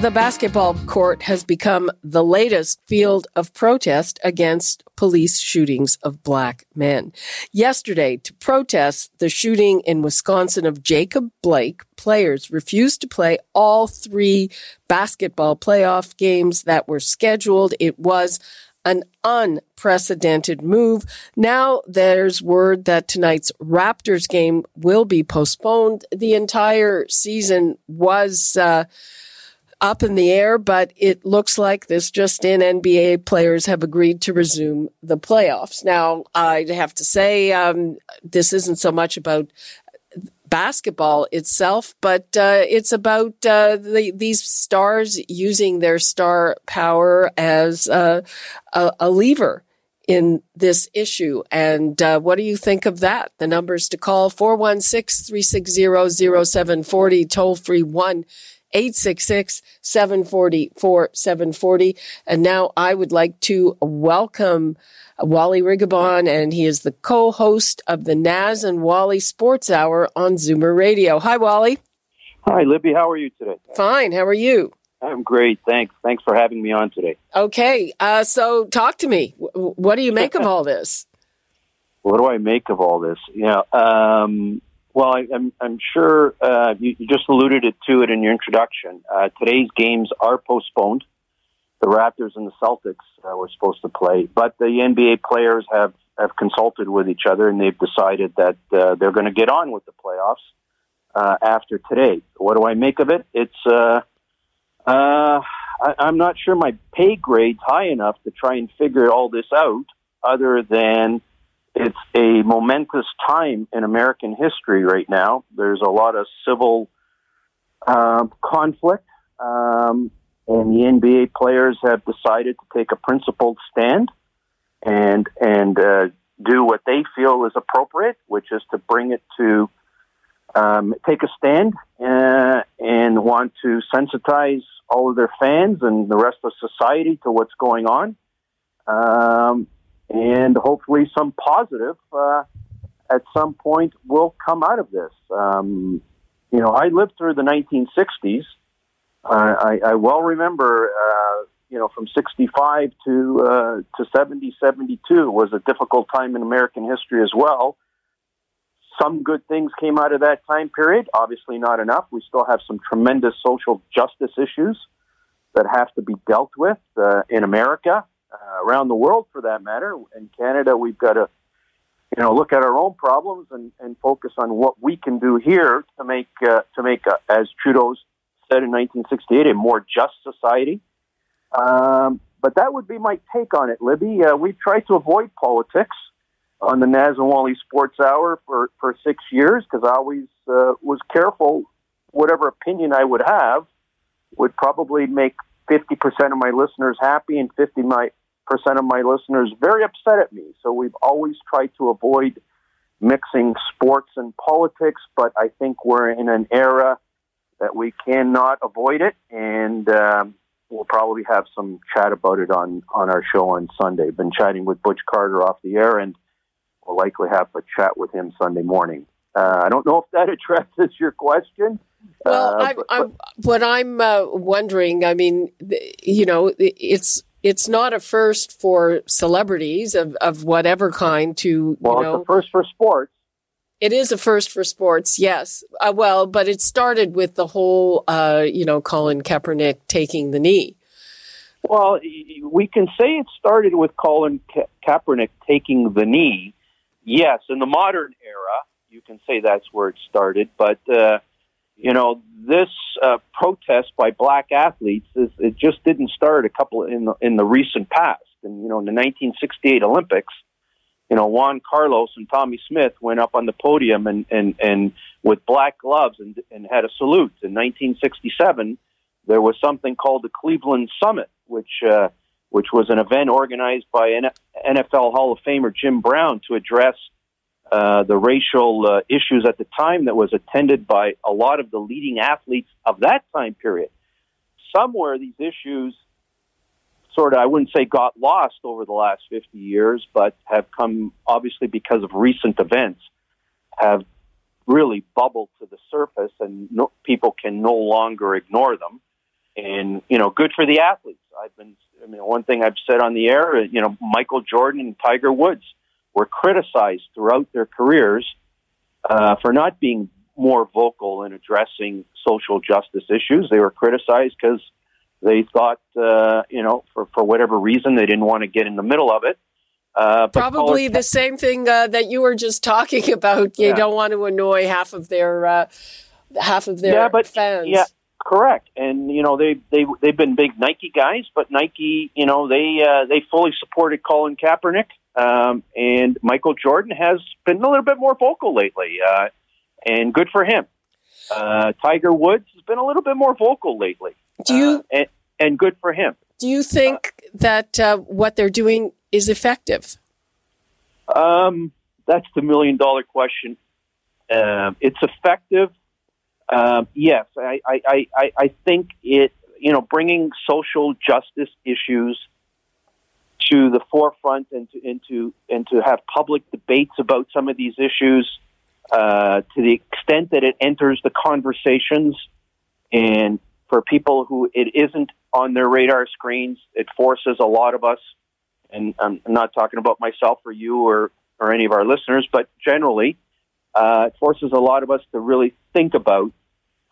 The basketball court has become the latest field of protest against police shootings of black men. Yesterday, to protest the shooting in Wisconsin of Jacob Blake, players refused to play all three basketball playoff games that were scheduled. It was an unprecedented move. Now there's word that tonight's Raptors game will be postponed. The entire season was, uh, up in the air, but it looks like this just in NBA players have agreed to resume the playoffs. Now, I'd have to say, um, this isn't so much about basketball itself, but uh, it's about uh, the, these stars using their star power as uh, a, a, lever in this issue. And uh, what do you think of that? The numbers to call 416 360 0740, toll free 1 866 740 4740. And now I would like to welcome Wally Rigobon, and he is the co host of the Naz and Wally Sports Hour on Zoomer Radio. Hi, Wally. Hi, Libby. How are you today? Fine. How are you? I'm great. Thanks. Thanks for having me on today. Okay. Uh, so, talk to me. What do you make of all this? What do I make of all this? Yeah. Um, well, I, am I'm, I'm sure uh, you, just alluded it to it in your introduction. Uh, today's games are postponed. The Raptors and the Celtics uh, were supposed to play, but the NBA players have have consulted with each other and they've decided that uh, they're going to get on with the playoffs uh, after today. What do I make of it? It's uh, I, I'm not sure my pay grade's high enough to try and figure all this out, other than it's a momentous time in American history right now. There's a lot of civil uh, conflict, um, and the NBA players have decided to take a principled stand and and uh, do what they feel is appropriate, which is to bring it to um, take a stand uh, and want to sensitize all of their fans and the rest of society to what's going on. Um, and hopefully some positive uh, at some point will come out of this. Um, you know, I lived through the 1960s. Uh, I, I, well remember, uh, you know, from 65 to uh, to 70, 72 was a difficult time in American history as well. Some good things came out of that time period. Obviously, not enough. We still have some tremendous social justice issues that have to be dealt with uh, in America uh, around the world for that matter. In Canada, we've got to, you know, look at our own problems and, and focus on what we can do here to make uh, to make, uh, as Trudeau said in 1968, a more just society. Um, but that would be my take on it, Libby. Uh, we've tried to avoid politics on the Naz and Sports Hour for, for six years because I always uh, was careful. Whatever opinion I would have would probably make 50% of my listeners happy and 50 my, of my listeners very upset at me. So we've always tried to avoid mixing sports and politics, but I think we're in an era that we cannot avoid it, and um, we'll probably have some chat about it on on our show on Sunday. Been chatting with Butch Carter off the air, and we'll likely have a chat with him Sunday morning. Uh, I don't know if that addresses your question. Well, uh, I, but, I, what I'm uh, wondering, I mean, you know, it's it's not a first for celebrities of, of whatever kind to well, you know, it's a first for sports. It is a first for sports, yes. Uh, well, but it started with the whole, uh, you know, Colin Kaepernick taking the knee. Well, we can say it started with Colin Ka- Kaepernick taking the knee. Yes, in the modern era, you can say that's where it started. But uh, you know, this uh, protest by black athletes is it just didn't start a couple in the, in the recent past. And you know, in the 1968 Olympics, you know, Juan Carlos and Tommie Smith went up on the podium and and and with black gloves and and had a salute. In 1967, there was something called the Cleveland Summit, which uh, which was an event organized by NFL Hall of Famer Jim Brown to address uh, the racial uh, issues at the time that was attended by a lot of the leading athletes of that time period. Somewhere these issues sort of, I wouldn't say got lost over the last 50 years, but have come, obviously, because of recent events, have really bubbled to the surface and no, people can no longer ignore them. And, you know, good for the athletes. I've been, I mean, one thing I've said on the air, you know, Michael Jordan and Tiger Woods were criticized throughout their careers uh, for not being more vocal in addressing social justice issues. They were criticized because they thought, uh, you know, for, for whatever reason, they didn't want to get in the middle of it. Uh, Probably the same thing uh, that you were just talking about. You yeah. don't want to annoy half of their uh, half of their yeah, but, fans. Yeah, correct. And you know they they they've been big Nike guys, but Nike, you know, they uh, they fully supported Colin Kaepernick, um, and Michael Jordan has been a little bit more vocal lately, uh, and good for him. Uh, Tiger Woods has been a little bit more vocal lately. Do you uh, and, and, good for him? Do you think that uh, what they're doing is effective? Um, that's the million dollar question. Uh, it's effective. Um, yes, I, I, I, I think it. You know, bringing social justice issues to the forefront and to, and to, and to have public debates about some of these issues uh, to the extent that it enters the conversations. And for people who it isn't on their radar screens, it forces a lot of us, and I'm not talking about myself or you or, or any of our listeners, but generally, uh, it forces a lot of us to really think about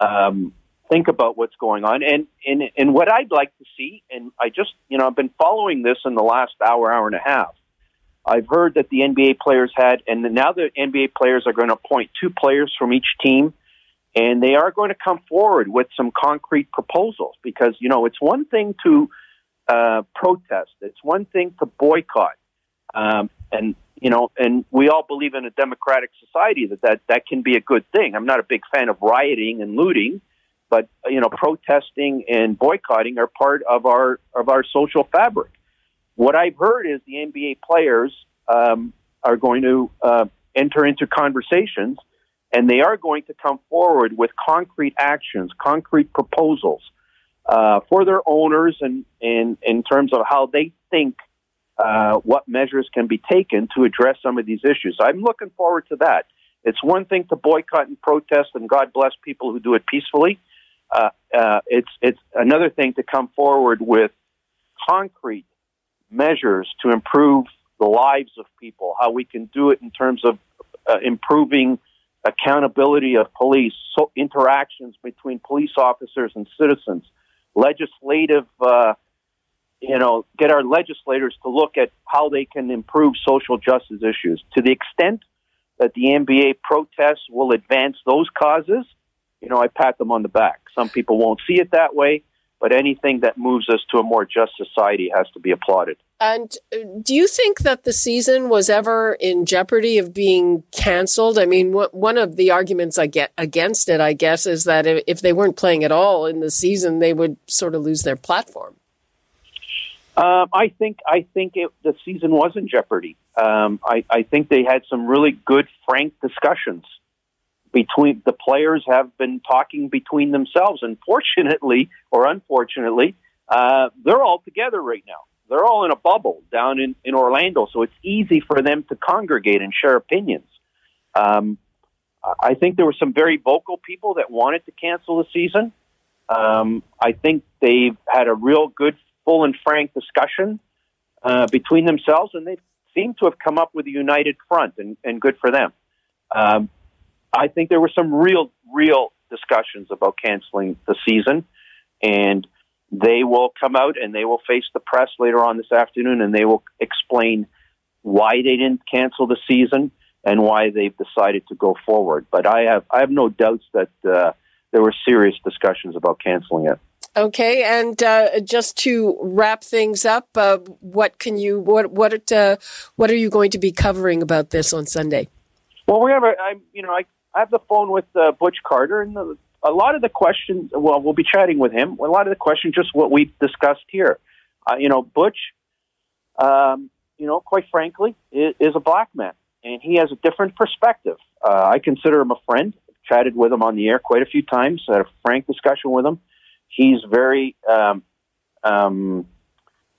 um, think about what's going on. And, and and what I'd like to see, and I just you know I've been following this in the last hour hour and a half. I've heard that the NBA players had, and now the NBA players are going to appoint two players from each team and they are going to come forward with some concrete proposals because you know it's one thing to uh, protest, it's one thing to boycott, um, and you know, and we all believe in a democratic society that, that that can be a good thing. I'm not a big fan of rioting and looting, but you know, protesting and boycotting are part of our of our social fabric. What I've heard is the NBA players um, are going to uh, enter into conversations and they are going to come forward with concrete actions, concrete proposals uh, for their owners, and in in terms of how they think uh, what measures can be taken to address some of these issues. I'm looking forward to that. It's one thing to boycott and protest, and God bless people who do it peacefully. Uh, uh it's it's another thing to come forward with concrete measures to improve the lives of people. How we can do it in terms of uh, improving accountability of police, so interactions between police officers and citizens, legislative, uh, you know, get our legislators to look at how they can improve social justice issues. To the extent that the NBA protests will advance those causes, you know, I pat them on the back. Some people won't see it that way, but anything that moves us to a more just society has to be applauded. And uh, do you think that the season was ever in jeopardy of being canceled? I mean, one of the arguments I get against it, I guess, is that if they weren't playing at all in the season, they would sort of lose their platform. Um, I think I think it, the season was in jeopardy. Um, I, I think they had some really good, frank discussions between the players. Have been talking between themselves, and fortunately or unfortunately, uh, they're all together right now they're all in a bubble down in, in Orlando, so it's easy for them to congregate and share opinions. Um, I think there were some very vocal people that wanted to cancel the season. Um, I think they've had a real good, full and frank discussion uh, between themselves, and they seem to have come up with a united front, and, and good for them. Um, I think there were some real, real discussions about canceling the season, and they will come out and they will face the press later on this afternoon and they will explain why they didn't cancel the season and why they've decided to go forward. But I have I have no doubts that uh, there were serious discussions about canceling it. Okay, and uh, just to wrap things up, uh, what can you what what uh, what are you going to be covering about this on Sunday? Well, we have a I you know I I have the phone with uh, Butch Carter, and the, a lot of the questions, well, we'll be chatting with him. A lot of the questions, just what we've discussed here. Uh, you know, Butch, um, you know, quite frankly, is, is, a black man, and he has a different perspective. Uh, I consider him a friend. I've Chatted with him on the air quite a few times. Had a frank discussion with him. He's very, um, um,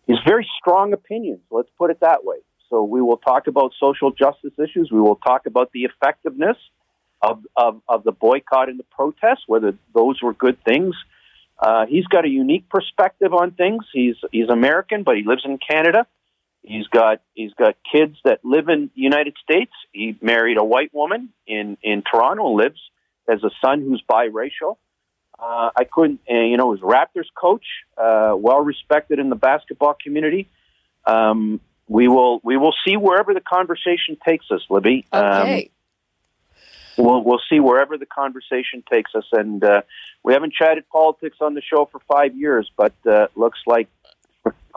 he's very strong opinions. Let's put it that way. So we will talk about social justice issues. We will talk about the effectiveness of, of, of the boycott and the protest, whether those were good things. Uh, he's got a unique perspective on things. He's he's American, but he lives in Canada. He's got he's got kids that live in the United States. He married a white woman in in Toronto and lives as a son who's biracial. Uh, I couldn't, uh, you know, was Raptors coach, uh, well respected in the basketball community. Um, we will we will see wherever the conversation takes us, Libby. Okay. Um, we'll we'll see wherever the conversation takes us. And uh, we haven't chatted politics on the show for five years, but uh, looks like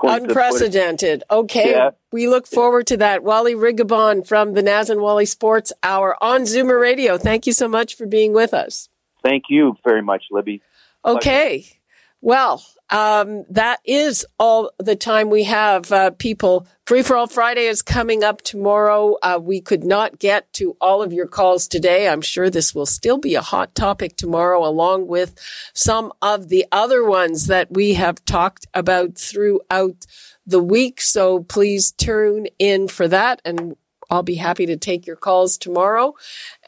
unprecedented. Okay, yeah. we look forward to that. Wally Rigobon from the Naz and Wally Sports Hour on Zoomer Radio. Thank you so much for being with us. Thank you very much, Libby. Okay. Pleasure. Well, um, that is all the time we have, uh, people. Free for All Friday is coming up tomorrow. Uh, we could not get to all of your calls today. I'm sure this will still be a hot topic tomorrow, along with some of the other ones that we have talked about throughout the week. So please tune in for that, and I'll be happy to take your calls tomorrow.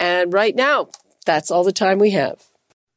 And right now, that's all the time we have.